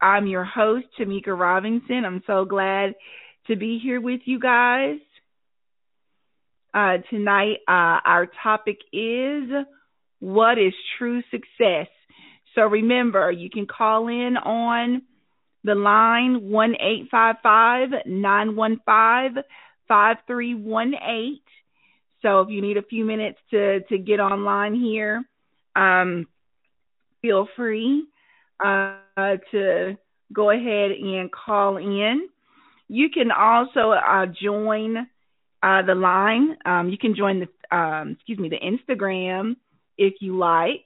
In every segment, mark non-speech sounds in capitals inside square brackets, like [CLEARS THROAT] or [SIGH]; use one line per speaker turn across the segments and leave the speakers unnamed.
I'm your host, Tamika Robinson. I'm so glad to be here with you guys. Uh, tonight, uh, our topic is what is true success? So remember, you can call in on the line one eight five five nine one five five three one eight. So if you need a few minutes to to get online here, um, feel free uh, to go ahead and call in. You can also uh, join uh, the line. Um, you can join the um, excuse me the Instagram if you like.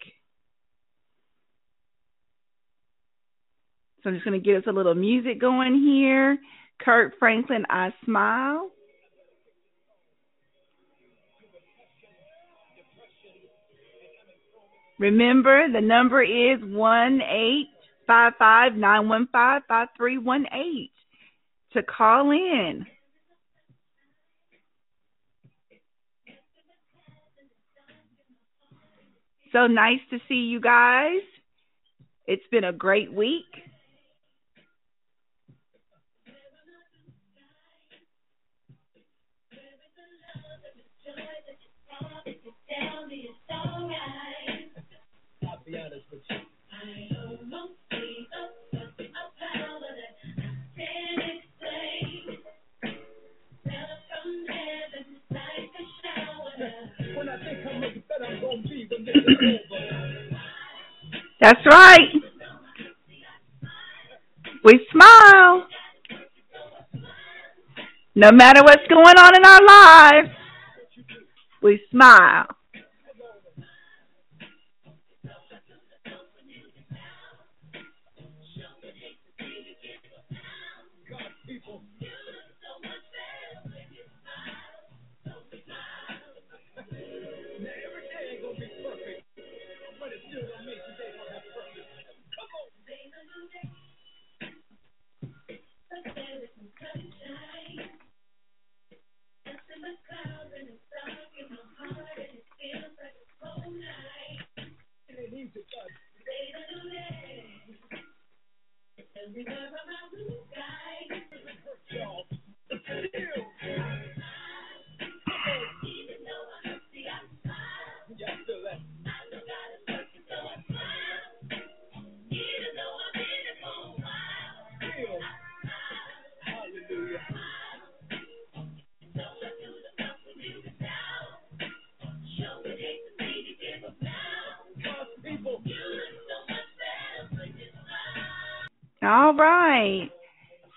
So I'm just going to get us a little music going here. Kirk Franklin, I smile. Remember, the number is one eight five five nine one five five three one eight to call in. So nice to see you guys. It's been a great week. That's right. We smile. No matter what's going on in our lives, we smile.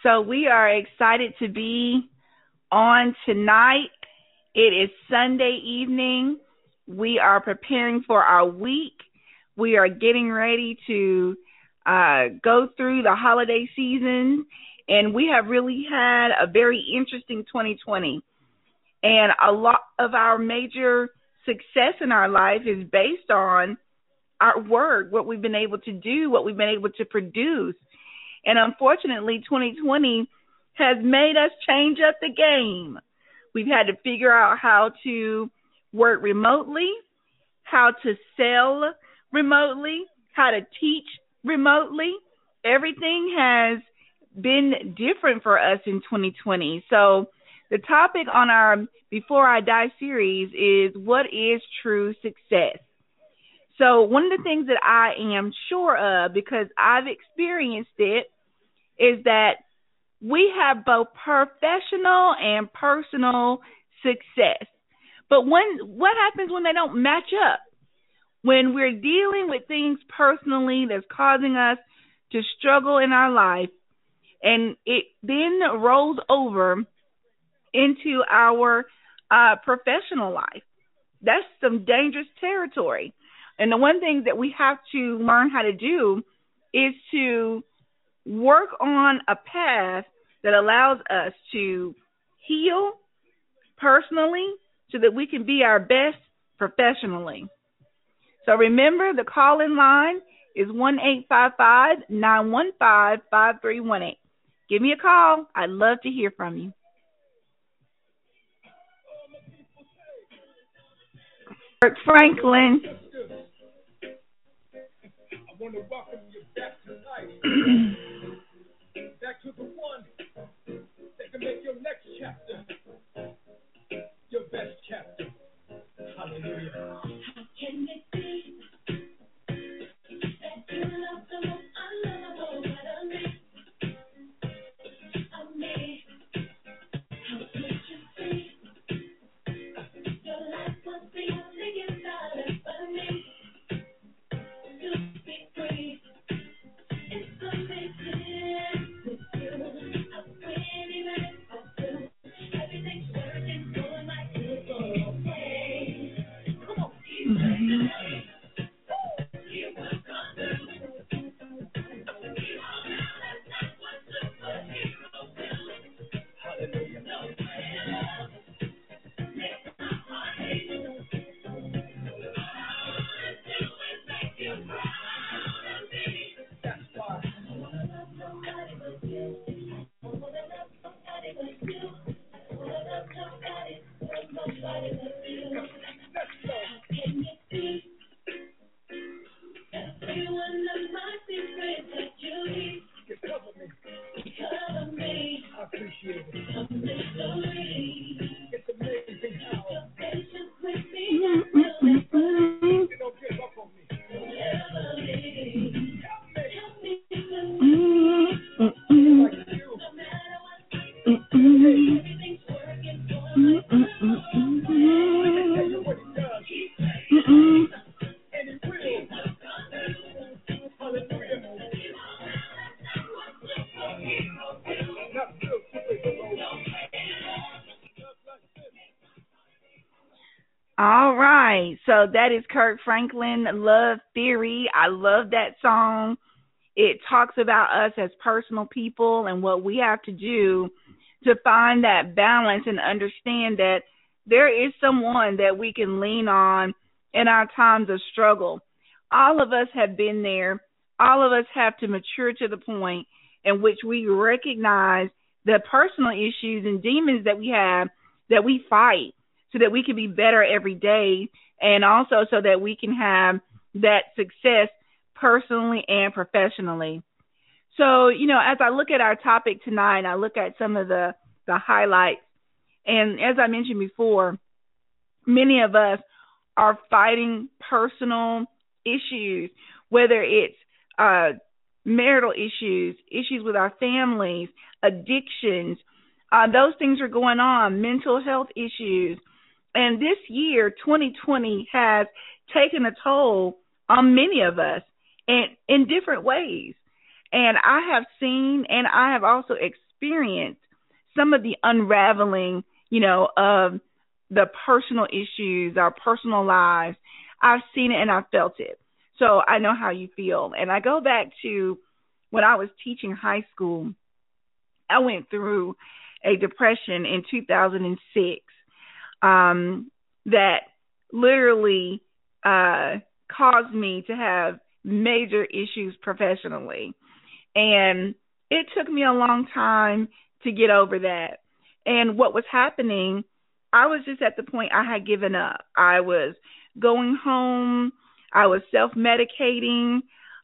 So we are excited to be on tonight. It is Sunday evening. We are preparing for our week. We are getting ready to uh, go through the holiday season, and we have really had a very interesting 2020. And a lot of our major success in our life is based on our work, what we've been able to do, what we've been able to produce. And unfortunately, 2020 has made us change up the game. We've had to figure out how to work remotely, how to sell remotely, how to teach remotely. Everything has been different for us in 2020. So, the topic on our Before I Die series is what is true success? So, one of the things that I am sure of, because I've experienced it, is that we have both professional and personal success. But when what happens when they don't match up? When we're dealing with things personally that's causing us to struggle in our life and it then rolls over into our uh, professional life. That's some dangerous territory. And the one thing that we have to learn how to do is to work on a path that allows us to heal personally so that we can be our best professionally. So remember the call in line is one eight five five nine one five five three one eight. Give me a call. I'd love to hear from you want to welcome you back tonight. [CLEARS THROAT] back to the one that can make your next chapter that is Kirk Franklin, Love Theory. I love that song. It talks about us as personal people and what we have to do to find that balance and understand that there is someone that we can lean on in our times of struggle. All of us have been there. All of us have to mature to the point in which we recognize the personal issues and demons that we have that we fight so that we can be better every day and also so that we can have that success personally and professionally. So, you know, as I look at our topic tonight, I look at some of the the highlights and as I mentioned before, many of us are fighting personal issues, whether it's uh marital issues, issues with our families, addictions, uh, those things are going on, mental health issues, and this year, 2020, has taken a toll on many of us and in different ways. And I have seen and I have also experienced some of the unraveling, you know, of the personal issues, our personal lives. I've seen it and I've felt it. So I know how you feel. And I go back to when I was teaching high school, I went through a depression in 2006 um, that literally uh, caused me to have major issues professionally. And it took me a long time to get over that. And what was happening, I was just at the point I had given up. I was going home, I was self medicating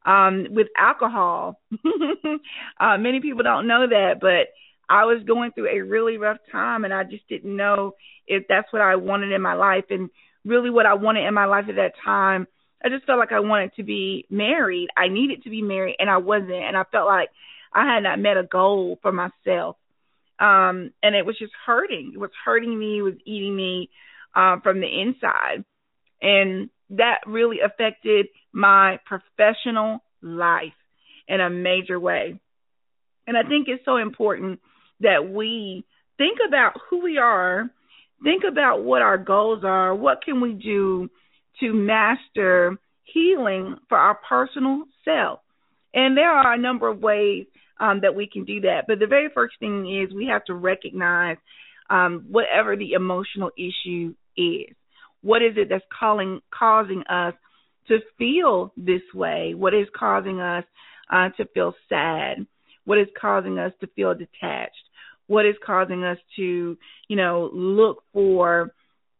um, with alcohol. [LAUGHS] uh, many people don't know that, but I was going through a really rough time and I just didn't know if that's what I wanted in my life and really what I wanted in my life at that time. I just felt like I wanted to be married. I needed to be married and I wasn't and I felt like I had not met a goal for myself. Um and it was just hurting. It was hurting me, it was eating me um from the inside. And that really affected my professional life in a major way. And I think it's so important that we think about who we are, think about what our goals are, what can we do to master healing for our personal self. And there are a number of ways um, that we can do that. But the very first thing is we have to recognize um, whatever the emotional issue is. What is it that's calling, causing us to feel this way? What is causing us uh, to feel sad? What is causing us to feel detached? What is causing us to, you know, look for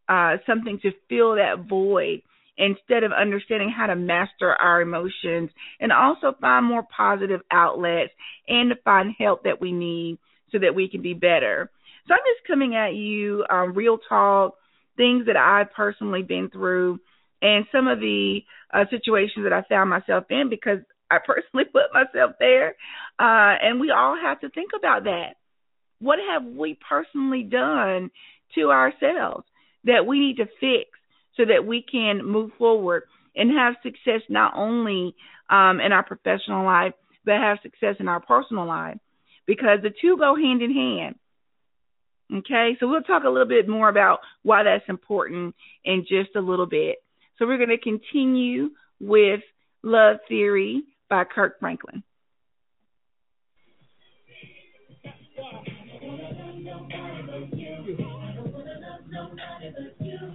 uh, something to fill that void instead of understanding how to master our emotions and also find more positive outlets and to find help that we need so that we can be better. So I'm just coming at you, um, real talk, things that I've personally been through, and some of the uh, situations that I found myself in because I [LAUGHS] personally put myself there. Uh, and we all have to think about that. What have we personally done to ourselves that we need to fix so that we can move forward and have success not only um, in our professional life, but have success in our personal life? Because the two go hand in hand. Okay, so we'll talk a little bit more about why that's important in just a little bit. So we're going to continue with Love Theory by Kirk Franklin.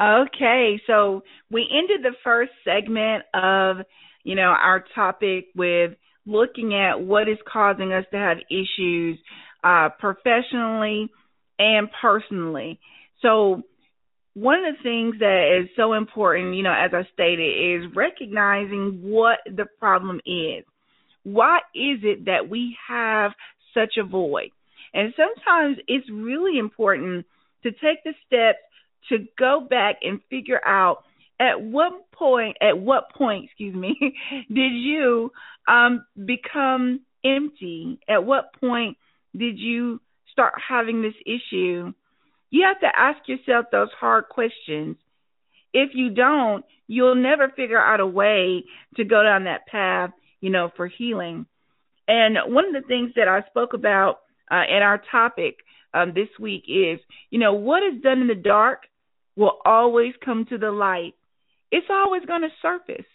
Okay, so we ended the first segment of, you know, our topic with looking at what is causing us to have issues uh, professionally and personally. So one of the things that is so important, you know, as I stated, is recognizing what the problem is. Why is it that we have such a void? And sometimes it's really important to take the steps to go back and figure out at what point at what point excuse me [LAUGHS] did you um become empty? At what point did you start having this issue? You have to ask yourself those hard questions. If you don't you'll never figure out a way to go down that path you know for healing. And one of the things that i spoke about uh, in our topic um, this week is you know what is done in the dark will always come to the light. It's always going to surface.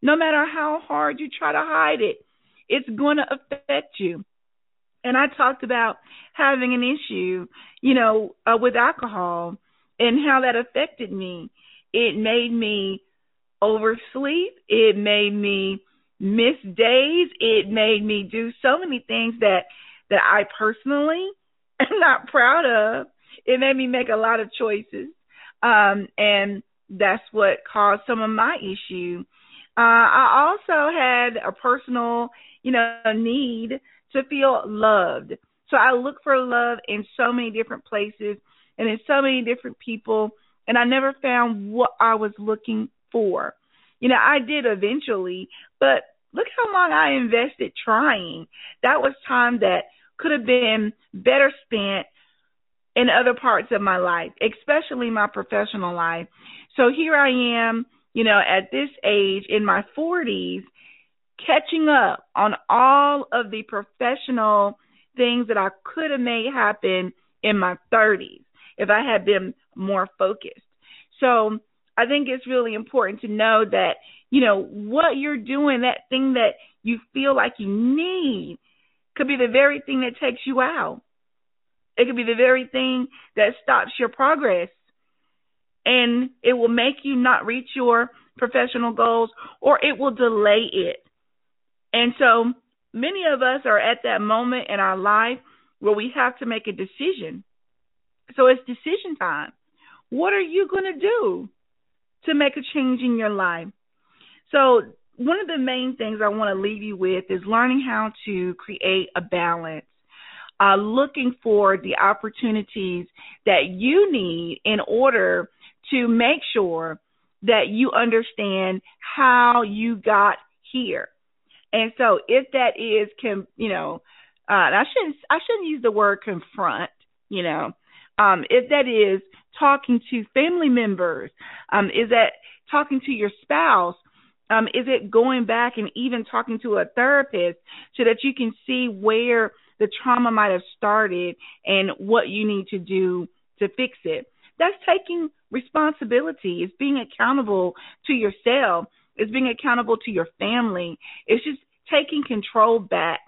No matter how hard you try to hide it, it's going to affect you. And I talked about having an issue, you know, uh, with alcohol and how that affected me. It made me oversleep. It made me miss days. It made me do so many things that that I personally [LAUGHS] am not proud of. It made me make a lot of choices um, and that's what caused some of my issue. Uh, I also had a personal, you know, need to feel loved. So I look for love in so many different places and in so many different people, and I never found what I was looking for. You know, I did eventually, but look how long I invested trying. That was time that could have been better spent in other parts of my life, especially my professional life. So here I am, you know, at this age in my 40s, catching up on all of the professional things that I could have made happen in my 30s if I had been more focused. So I think it's really important to know that, you know, what you're doing, that thing that you feel like you need, could be the very thing that takes you out. It could be the very thing that stops your progress. And it will make you not reach your professional goals or it will delay it. And so many of us are at that moment in our life where we have to make a decision. So it's decision time. What are you going to do to make a change in your life? So, one of the main things I want to leave you with is learning how to create a balance uh, looking for the opportunities that you need in order to make sure that you understand how you got here. And so if that is can you know, uh I shouldn't I shouldn't use the word confront, you know. Um if that is talking to family members, um is that talking to your spouse, um is it going back and even talking to a therapist so that you can see where the trauma might have started and what you need to do to fix it. That's taking responsibility. It's being accountable to yourself. It's being accountable to your family. It's just taking control back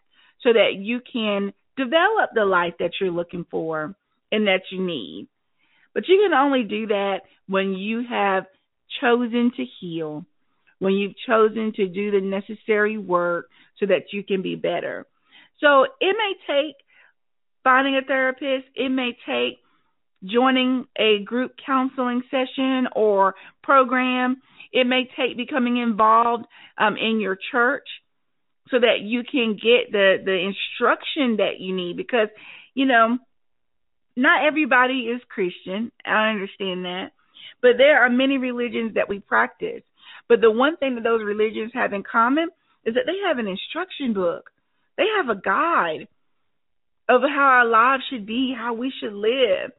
so that you can develop the life that you're looking for and that you need. But you can only do that when you have chosen to heal, when you've chosen to do the necessary work so that you can be better. So it may take finding a therapist, it may take joining a group counseling session or program. It may take becoming involved um, in your church so that you can get the the instruction that you need because you know not everybody is Christian. I understand that. But there are many religions that we practice. But the one thing that those religions have in common is that they have an instruction book. They have a guide of how our lives should be, how we should live.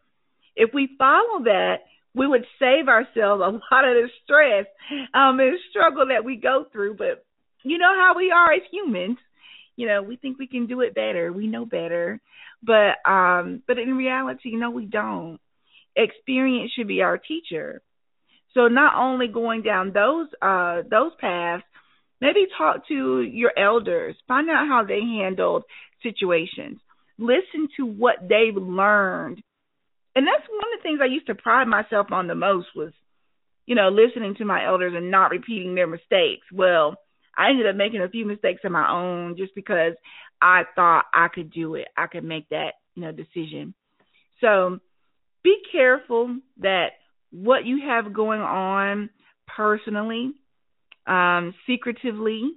If we follow that, we would save ourselves a [LAUGHS] lot of the stress um, and struggle that we go through. But you know how we are as humans. You know, we think we can do it better. We know better. But um but in reality, know, we don't. Experience should be our teacher. So not only going down those uh those paths, maybe talk to your elders, find out how they handled situations. Listen to what they've learned. And that's one of the things I used to pride myself on the most was, you know, listening to my elders and not repeating their mistakes. Well, I ended up making a few mistakes of my own just because I thought I could do it. I could make that, you know, decision. So be careful that what you have going on personally, um, secretively,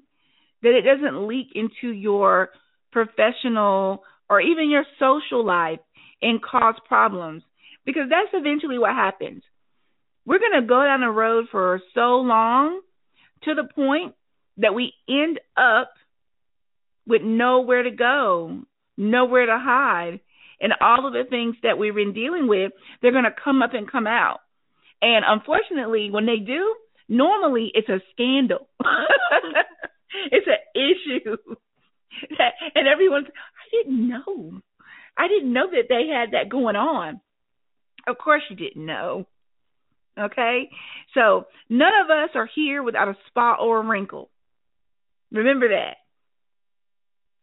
that it doesn't leak into your professional or even your social life and cause problems because that's eventually what happens. We're going to go down the road for so long to the point that we end up with nowhere to go, nowhere to hide. And all of the things that we've been dealing with, they're going to come up and come out. And unfortunately, when they do, normally it's a scandal. [LAUGHS] it's an issue. and everyone's, I didn't know. I didn't know that they had that going on. Of course, you didn't know. Okay? So, none of us are here without a spot or a wrinkle. Remember that.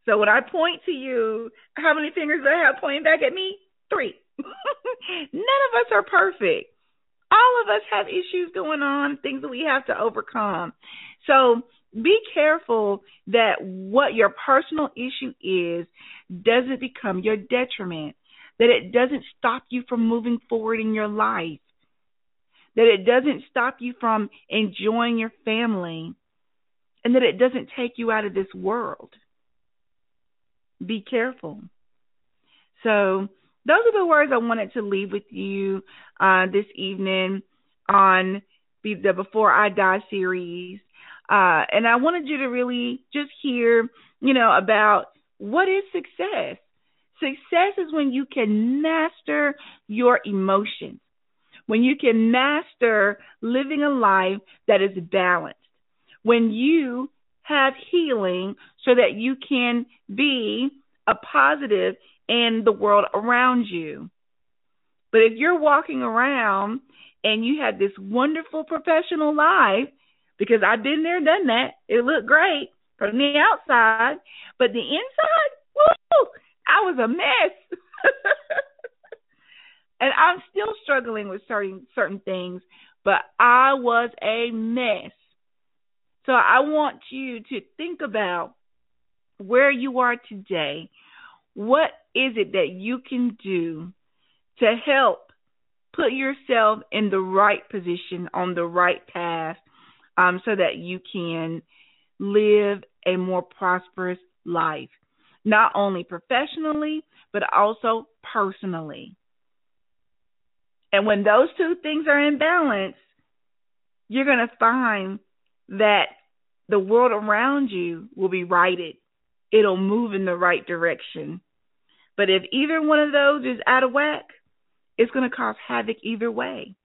So when I point to you, how many fingers do I have pointing back at me? Three. [LAUGHS] None of us are perfect. All of us have issues going on, things that we have to overcome. So be careful that what your personal issue is doesn't become your detriment, that it doesn't stop you from moving forward in your life, that it doesn't stop you from enjoying your family, and that it doesn't take you out of this world. Be careful. So, those are the words I wanted to leave with you uh, this evening on the, Before I Die series. Uh, and I wanted you to really just hear, you know, about what is success. Success is when you can master your emotions, when you can master living a life that is balanced, when you have healing so that you can be a positive in the world around you. But if you're walking around and you have this wonderful professional life, because I've been there, done that, it looked great from the outside, but the inside, woo, I was a mess. [LAUGHS] and I'm still struggling with certain certain things, but I was a mess. So I want you to think about where you are today. What is it that you can do to help put yourself in the right position on the right path um, so that you can live a more prosperous life, not only professionally, but also personally. And when those two things are in balance, you're going to find that the world around you will be righted. It'll move in the right direction. But if either one of those is out of whack, it's going to cause havoc either way.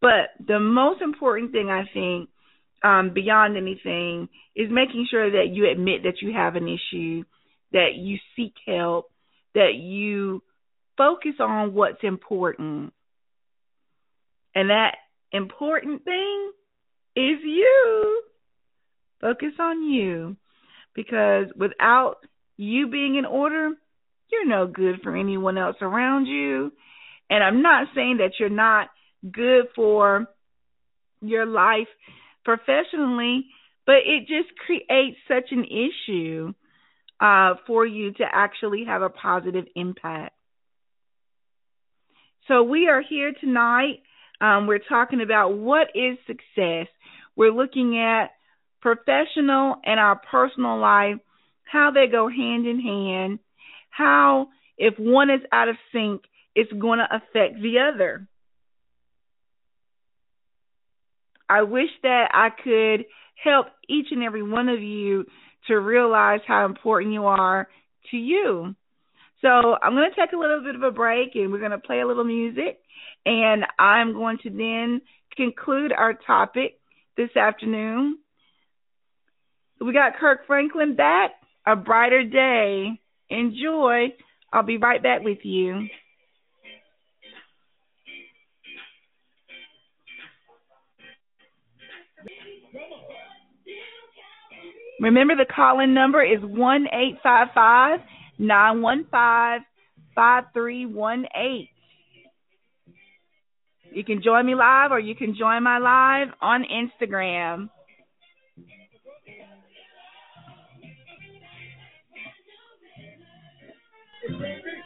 But the most important thing, I think, um, beyond anything, is making sure that you admit that you have an issue, that you seek help, that you focus on what's important. And that important thing is you. Focus on you. Because without you being in order, you're no good for anyone else around you. And I'm not saying that you're not good for your life professionally, but it just creates such an issue uh, for you to actually have a positive impact. So we are here tonight. Um, we're talking about what is success. We're looking at professional and our personal life, how they go hand in hand, how if one is out of sync, it's going to affect the other. I wish that I could help each and every one of you to realize how important you are to you. So I'm going to take a little bit of a break and we're going to play a little music. And I'm going to then conclude our topic this afternoon. We got Kirk Franklin back, A Brighter Day. Enjoy. I'll be right back with you. Remember the call in number is one eight five five nine one five five three one eight. You can join me live or you can join my live on Instagram. Yes,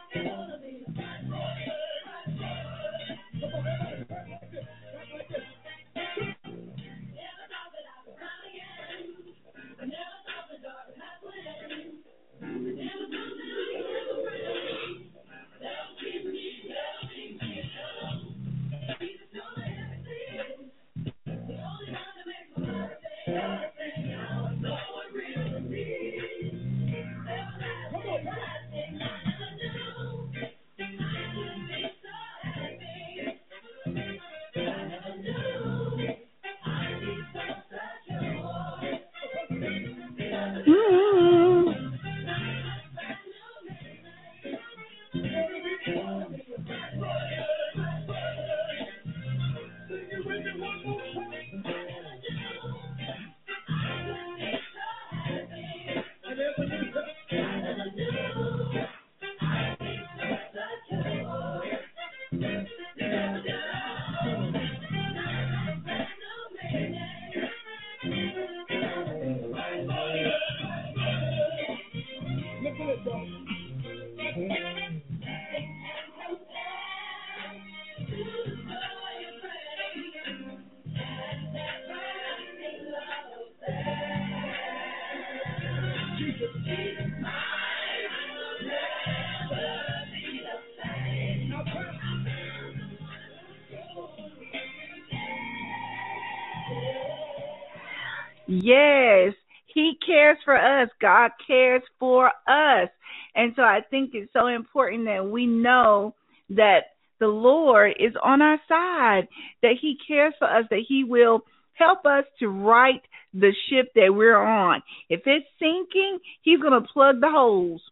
cares for us. God cares for us. And so I think it's so important that we know that the Lord is on our side, that He cares for us, that He will help us to right the ship that we're on. If it's sinking, He's going to plug the holes.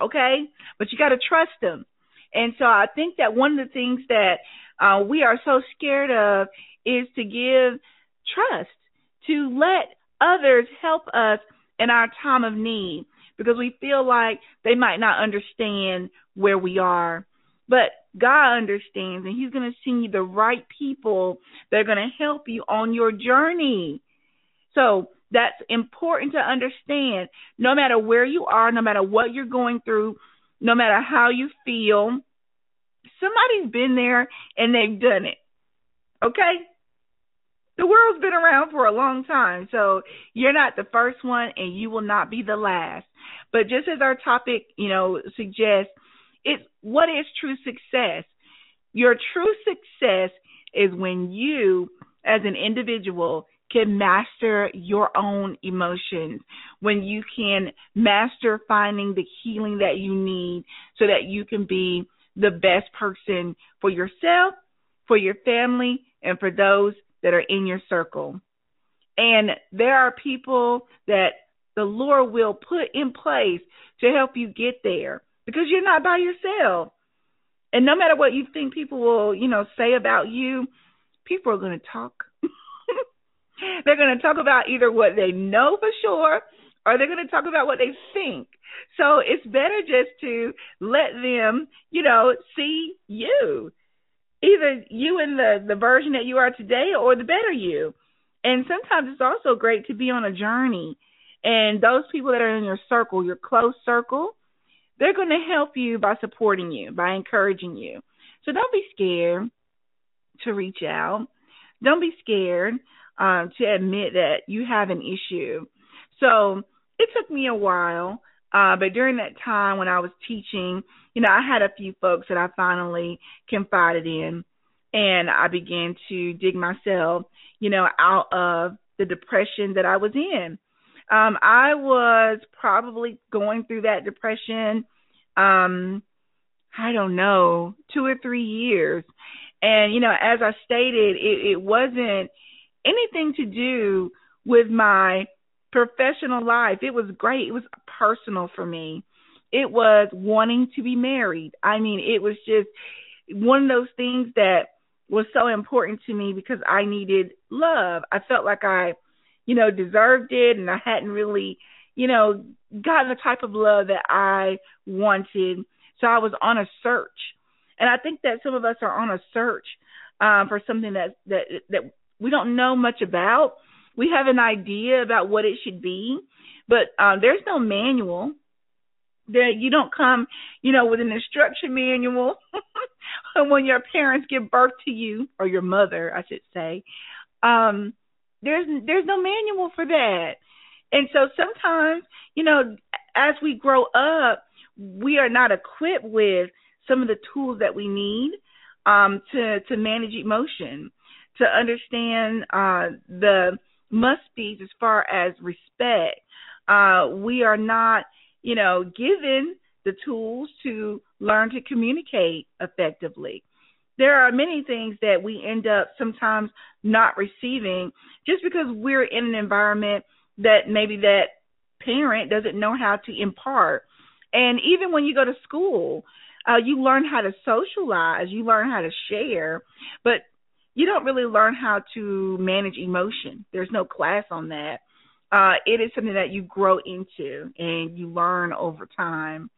Okay? But you got to trust Him. And so I think that one of the things that uh, we are so scared of is to give trust to let others help us in our time of need because we feel like they might not understand where we are. But God understands, and He's going to send you the right people that are going to help you on your journey. So that's important to understand. No matter where you are, no matter what you're going through, no matter how you feel, somebody's been there and they've done it. Okay? The world's been around for a long time, so you're not the first one and you will not be the last. But just as our topic, you know, suggests, it's what is true success? Your true success is when you as an individual can master your own emotions, when you can master finding the healing that you need so that you can be the best person for yourself, for your family, and for those that are in your circle. And there are people that the Lord will put in place to help you get there because you're not by yourself. And no matter what you think people will, you know, say about you, people are going to talk. [LAUGHS] they're going to talk about either what they know for sure or they're going to talk about what they think. So it's better just to let them, you know, see you either you in the the version that you are today or the better you. And sometimes it's also great to be on a journey. And those people that are in your circle, your close circle, they're going to help you by supporting you, by encouraging you. So don't be scared to reach out. Don't be scared um, to admit that you have an issue. So it took me a while, uh, but during that time when I was teaching, you know, I had a few folks that I finally confided in, and I began to dig myself, you know, out of the depression that I was in. Um, I was probably going through that depression, um, I don't know, two or three years. And, you know, as I stated, it, it wasn't anything to do with my professional life. It was great. It was personal for me. It was wanting to be married. I mean, it was just one of those things that was so important to me because I needed love. I felt like I, you know, deserved it and I hadn't really, you know, gotten the type of love that I wanted. So I was on a search. And I think that some of us are on a search um, for something that that that we don't know much about. We have an idea about what it should be, but um, there's no manual. There, you don't come, you know, with an instruction manual [LAUGHS] when your parents give birth to you, or your mother, I should say. Um, there's there's no manual for that, and so sometimes, you know, as we grow up, we are not equipped with some of the tools that we need um, to to manage emotion, to understand uh, the must be as far as respect. Uh, we are not, you know, given the tools to learn to communicate effectively. There are many things that we end up sometimes not receiving just because we're in an environment that maybe that parent doesn't know how to impart. And even when you go to school, uh, you learn how to socialize, you learn how to share, but you don't really learn how to manage emotion. There's no class on that. Uh, it is something that you grow into and you learn over time.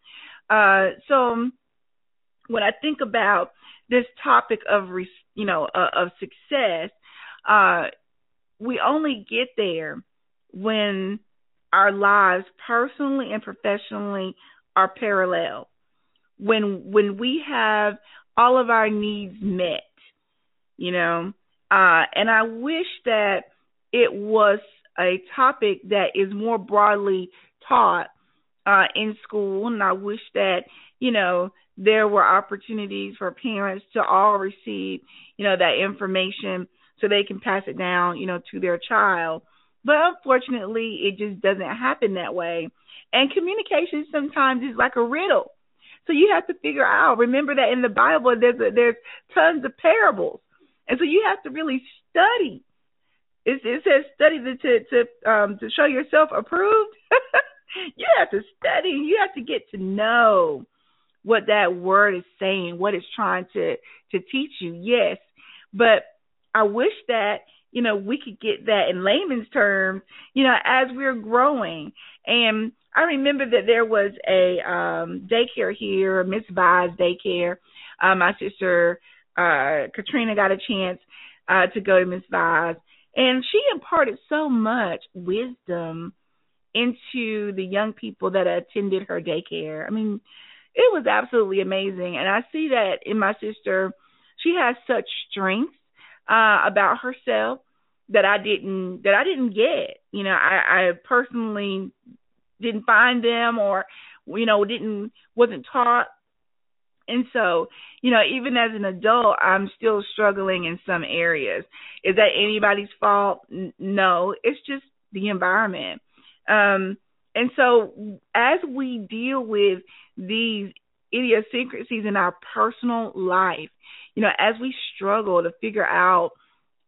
Uh, so when I think about this topic of, you know, uh, of success, uh, we only get there when our lives personally and professionally are parallel when when we have all of our needs met you know? Uh and i wish that it was a topic that is more broadly taught uh in school and i wish that you know there were opportunities for parents to all receive you know that information so they can pass it down you know to their child. But unfortunately it just doesn't happen that way. And communication sometimes is like a riddle. So you have to figure out. Remember that in the Bible, there's a, there's tons of parables, and so you have to really study. It, it says study to to um, to show yourself approved. [LAUGHS] you have to study. You have to get to know what that word is saying, what it's trying to to teach you. Yes, but I wish that you know we could get that in layman's terms. You know, as we're growing and I remember that there was a um daycare here, Miss Vaz daycare. Uh, my sister uh Katrina got a chance uh to go to Miss Vaz and she imparted so much wisdom into the young people that attended her daycare. I mean, it was absolutely amazing and I see that in my sister. She has such strength uh about herself that I didn't that I didn't get. You know, I, I personally didn't find them or you know didn't wasn't taught and so you know even as an adult i'm still struggling in some areas. Is that anybody's fault? No it's just the environment. Um and so as we deal with these idiosyncrasies in our personal life you know as we struggle to figure out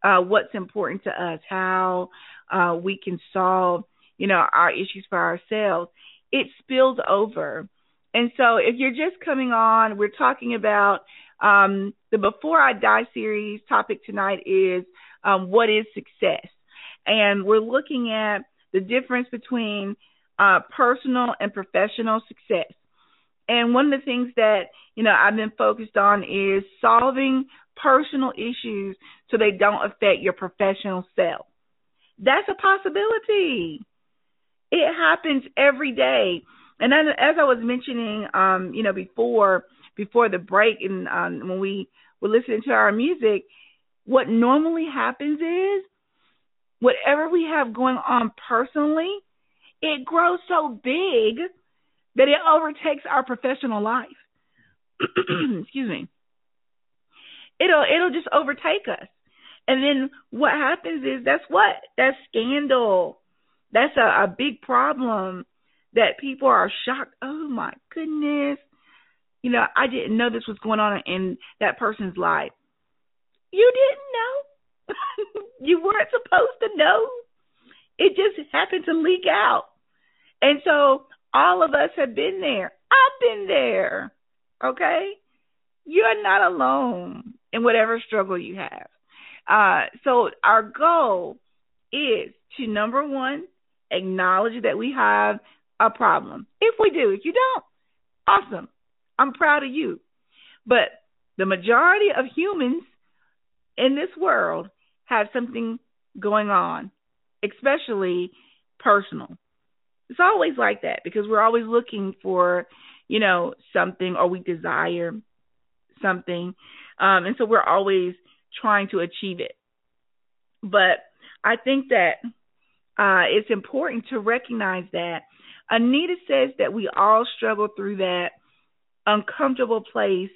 uh what's important to us how uh we can solve you know, our issues for ourselves, it spills over. And so if you're just coming on, we're talking about um, the Before I Die series topic tonight is um, what is success? And we're looking at the difference between uh, personal and professional success. And one of the things that, you know, I've been focused on is solving personal issues so they don't affect your professional self. That's a possibility. It happens every day. And then, as I was mentioning, um, you know, before, before the break and um, when we were listening to our music, what normally happens is whatever we have going on personally, it grows so big that it overtakes our professional life. [CLEARS THROAT] Excuse me. It'll it'll just overtake us. And then what happens is that's what? That's scandal. That's a, a big problem that people are shocked. Oh my goodness. You know, I didn't know this was going on in that person's life. You didn't know. [LAUGHS] you weren't supposed to know. It just happened to leak out. And so all of us have been there. I've been there. Okay? You're not alone in whatever struggle you have. Uh, so our goal is to number one, acknowledge that we have a problem. If we do, if you don't, awesome. I'm proud of you. But the majority of humans in this world have something going on, especially personal. It's always like that because we're always looking for, you know, something or we desire something. Um, and so we're always trying to achieve it. But I think that uh, it's important to recognize that. Anita says that we all struggle through that uncomfortable place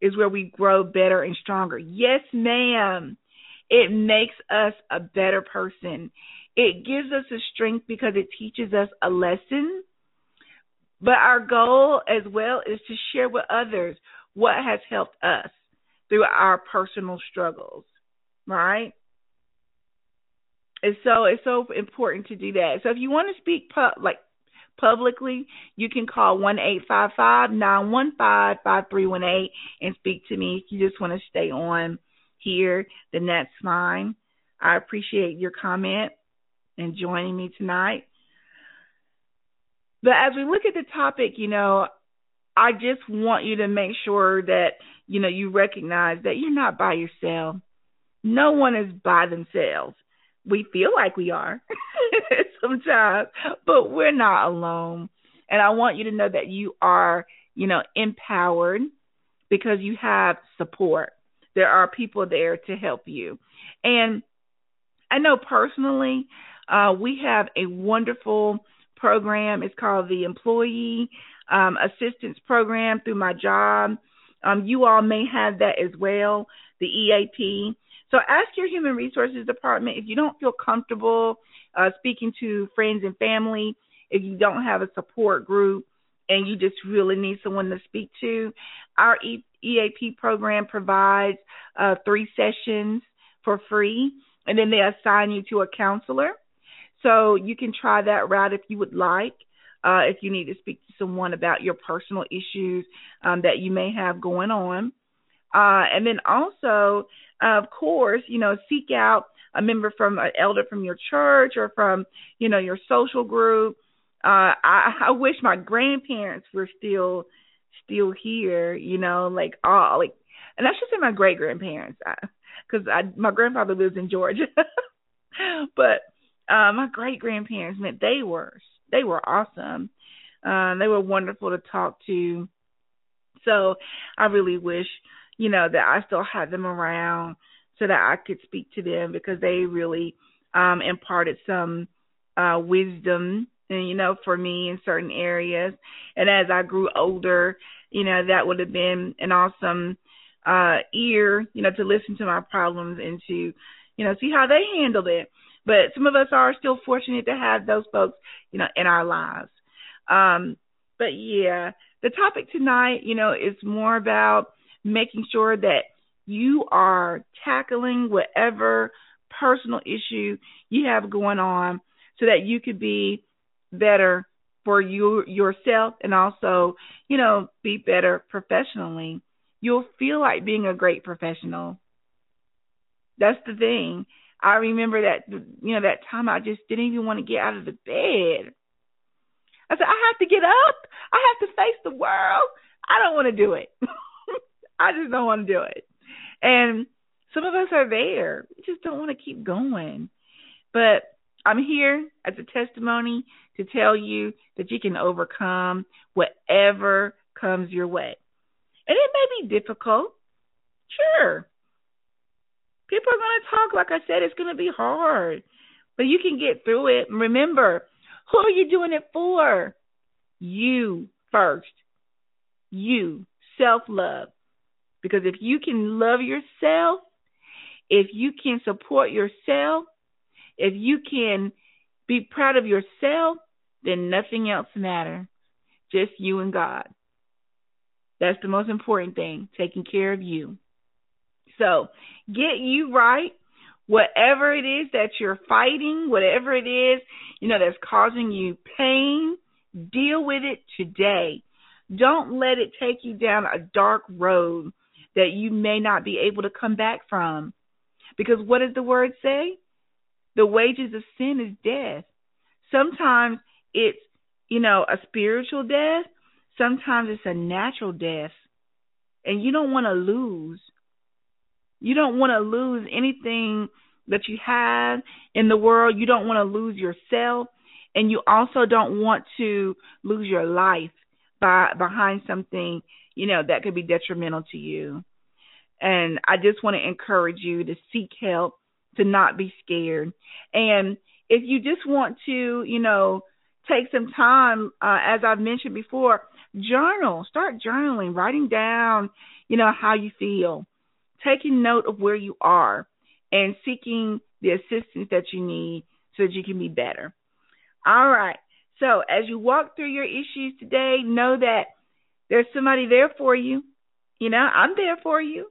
is where we grow better and stronger. Yes, ma'am. It makes us a better person. It gives us a strength because it teaches us a lesson. But our goal as well is to share with others what has helped us through our personal struggles, right? It's so it's so important to do that. So if you want to speak pu- like publicly, you can call one eight five five nine one five five three one eight and speak to me. If you just want to stay on here, then that's fine. I appreciate your comment and joining me tonight. But as we look at the topic, you know, I just want you to make sure that, you know, you recognize that you're not by yourself. No one is by themselves. We feel like we are [LAUGHS] sometimes, but we're not alone. And I want you to know that you are, you know, empowered because you have support. There are people there to help you. And I know personally, uh, we have a wonderful program. It's called the Employee um, assistance program through my job. Um, you all may have that as well, the EAP. So ask your human resources department if you don't feel comfortable uh, speaking to friends and family, if you don't have a support group and you just really need someone to speak to. Our EAP program provides uh, three sessions for free, and then they assign you to a counselor. So you can try that route if you would like uh, if you need to speak to someone about your personal issues um, that you may have going on. Uh, and then also, of course, you know, seek out a member from an elder from your church or from, you know, your social group. Uh, I, I wish my grandparents were still still here, you know, like all like, and I should say my great grandparents, because I, I my grandfather lives in Georgia, [LAUGHS] but uh, my great grandparents meant they were they were awesome. Um, they were wonderful to talk to. So I really wish, you know, that I still had them around so that I could speak to them because they really um imparted some uh wisdom and you know for me in certain areas and as I grew older you know that would have been an awesome uh ear you know to listen to my problems and to you know see how they handled it but some of us are still fortunate to have those folks, you know, in our lives. Um, but yeah, the topic tonight, you know, is more about making sure that you are tackling whatever personal issue you have going on so that you could be better for you yourself and also, you know, be better professionally. You'll feel like being a great professional. That's the thing. I remember that you know that time I just didn't even want to get out of the bed. I said I have to get up. I have to face the world. I don't want to do it. [LAUGHS] I just don't want to do it. And some of us are there. We just don't want to keep going. But I'm here as a testimony to tell you that you can overcome whatever comes your way. And it may be difficult. Sure. People are going to talk. Like I said, it's going to be hard. But you can get through it. Remember, who are you doing it for? You first. You. Self love. Because if you can love yourself, if you can support yourself, if you can be proud of yourself, then nothing else matters. Just you and God. That's the most important thing, taking care of you. So get you right. Whatever it is that you're fighting, whatever it is, you know, that's causing you pain, deal with it today. Don't let it take you down a dark road that you may not be able to come back from. Because what does the word say? The wages of sin is death. Sometimes it's, you know, a spiritual death. Sometimes it's a natural death. And you don't want to lose. You don't want to lose anything that you have in the world. You don't want to lose yourself. And you also don't want to lose your life by behind something, you know, that could be detrimental to you. And I just want to encourage you to seek help, to not be scared. And if you just want to, you know, take some time, uh, as I've mentioned before, journal, start journaling, writing down, you know, how you feel, taking note of where you are, and seeking the assistance that you need so that you can be better. All right. So as you walk through your issues today, know that there's somebody there for you. You know, I'm there for you.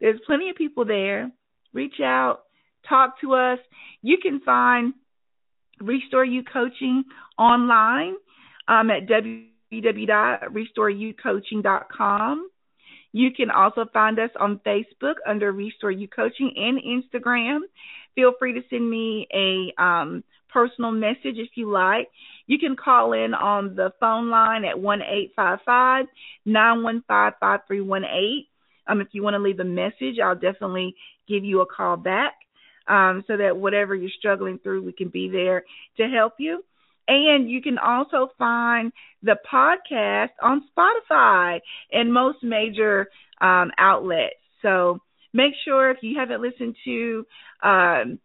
There's plenty of people there. Reach out, talk to us. You can find Restore You Coaching online um, at www.restoreyoucoaching.com. You can also find us on Facebook under Restore You Coaching and Instagram. Feel free to send me a um, personal message if you like. You can call in on the phone line at one eight five five nine one five five three one eight. Um, if you want to leave a message, I'll definitely give you a call back um, so that whatever you're struggling through, we can be there to help you. And you can also find the podcast on Spotify and most major um, outlets. So make sure if you haven't listened to um,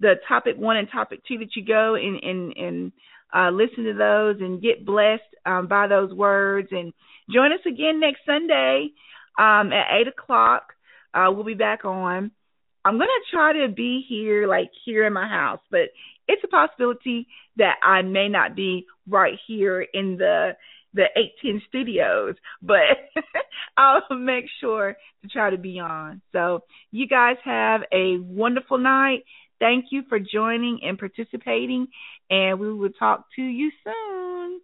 the topic one and topic two that you go and and, and uh, listen to those and get blessed um, by those words. And join us again next Sunday um, at eight o'clock. Uh, we'll be back on. I'm gonna try to be here, like here in my house, but it's a possibility that I may not be right here in the the 810 studios, but [LAUGHS] I'll make sure to try to be on. So you guys have a wonderful night. Thank you for joining and participating, and we will talk to you soon.